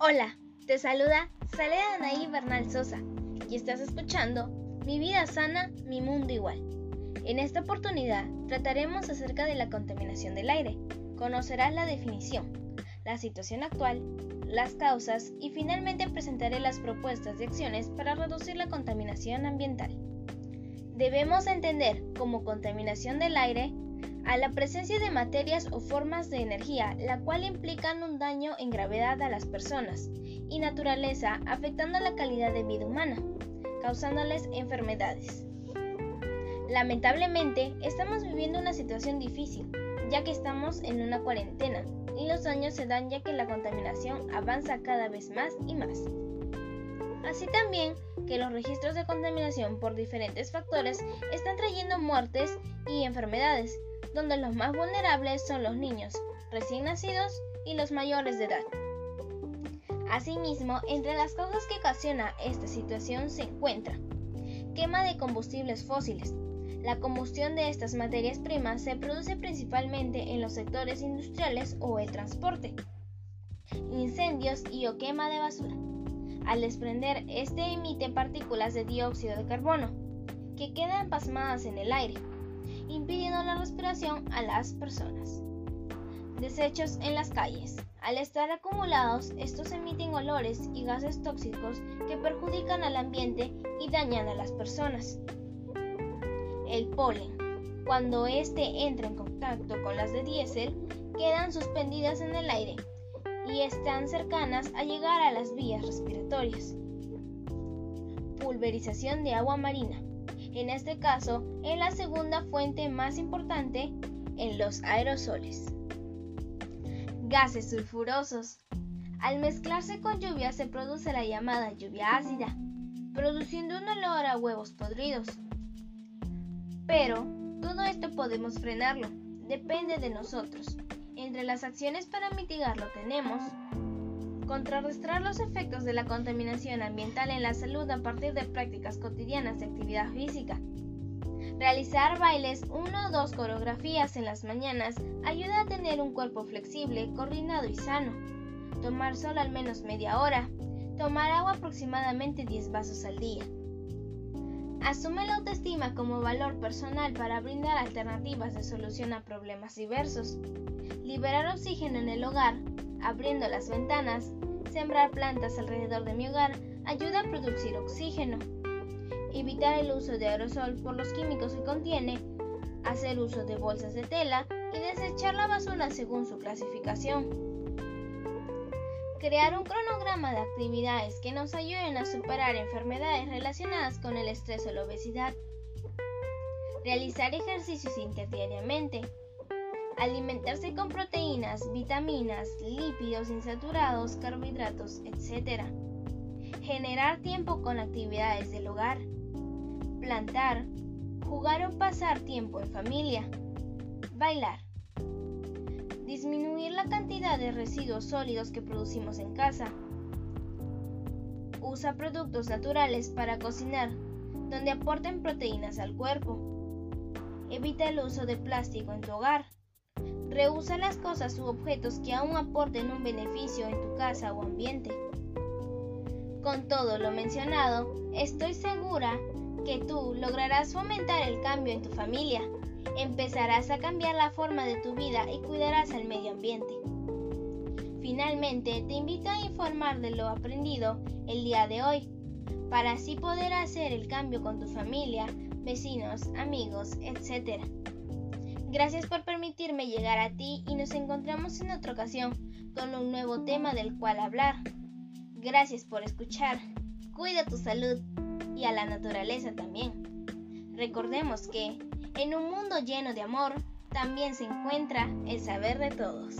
Hola, te saluda Saleda Anaí Bernal Sosa y estás escuchando Mi vida sana, mi mundo igual. En esta oportunidad trataremos acerca de la contaminación del aire. Conocerás la definición, la situación actual, las causas y finalmente presentaré las propuestas de acciones para reducir la contaminación ambiental. Debemos entender como contaminación del aire a la presencia de materias o formas de energía, la cual implican un daño en gravedad a las personas y naturaleza, afectando la calidad de vida humana, causándoles enfermedades. Lamentablemente, estamos viviendo una situación difícil, ya que estamos en una cuarentena y los daños se dan ya que la contaminación avanza cada vez más y más. Así también que los registros de contaminación por diferentes factores están trayendo muertes y enfermedades, donde los más vulnerables son los niños, recién nacidos y los mayores de edad. Asimismo, entre las causas que ocasiona esta situación se encuentra quema de combustibles fósiles. La combustión de estas materias primas se produce principalmente en los sectores industriales o el transporte. Incendios y o quema de basura. Al desprender, este emite partículas de dióxido de carbono, que quedan pasmadas en el aire, impidiendo la respiración a las personas. Desechos en las calles. Al estar acumulados, estos emiten olores y gases tóxicos que perjudican al ambiente y dañan a las personas. El polen. Cuando éste entra en contacto con las de diésel, quedan suspendidas en el aire y están cercanas a llegar a las vías respiratorias. Pulverización de agua marina. En este caso, es la segunda fuente más importante en los aerosoles. Gases sulfurosos. Al mezclarse con lluvia se produce la llamada lluvia ácida, produciendo un olor a huevos podridos. Pero todo esto podemos frenarlo, depende de nosotros. Entre las acciones para mitigarlo tenemos contrarrestar los efectos de la contaminación ambiental en la salud a partir de prácticas cotidianas de actividad física. Realizar bailes 1 o 2 coreografías en las mañanas ayuda a tener un cuerpo flexible, coordinado y sano. Tomar sol al menos media hora. Tomar agua aproximadamente 10 vasos al día. Asume la autoestima como valor personal para brindar alternativas de solución a problemas diversos. Liberar oxígeno en el hogar, abriendo las ventanas, sembrar plantas alrededor de mi hogar ayuda a producir oxígeno. Evitar el uso de aerosol por los químicos que contiene, hacer uso de bolsas de tela y desechar la basura según su clasificación. Crear un cronograma de actividades que nos ayuden a superar enfermedades relacionadas con el estrés o la obesidad. Realizar ejercicios interdiariamente. Alimentarse con proteínas, vitaminas, lípidos insaturados, carbohidratos, etc. Generar tiempo con actividades del hogar. Plantar. Jugar o pasar tiempo en familia. Bailar disminuir la cantidad de residuos sólidos que producimos en casa. Usa productos naturales para cocinar, donde aporten proteínas al cuerpo. Evita el uso de plástico en tu hogar. Reusa las cosas u objetos que aún aporten un beneficio en tu casa o ambiente. Con todo lo mencionado, estoy segura que tú lograrás fomentar el cambio en tu familia empezarás a cambiar la forma de tu vida y cuidarás al medio ambiente. Finalmente, te invito a informar de lo aprendido el día de hoy, para así poder hacer el cambio con tu familia, vecinos, amigos, etc. Gracias por permitirme llegar a ti y nos encontramos en otra ocasión con un nuevo tema del cual hablar. Gracias por escuchar. Cuida tu salud y a la naturaleza también. Recordemos que en un mundo lleno de amor, también se encuentra el saber de todos.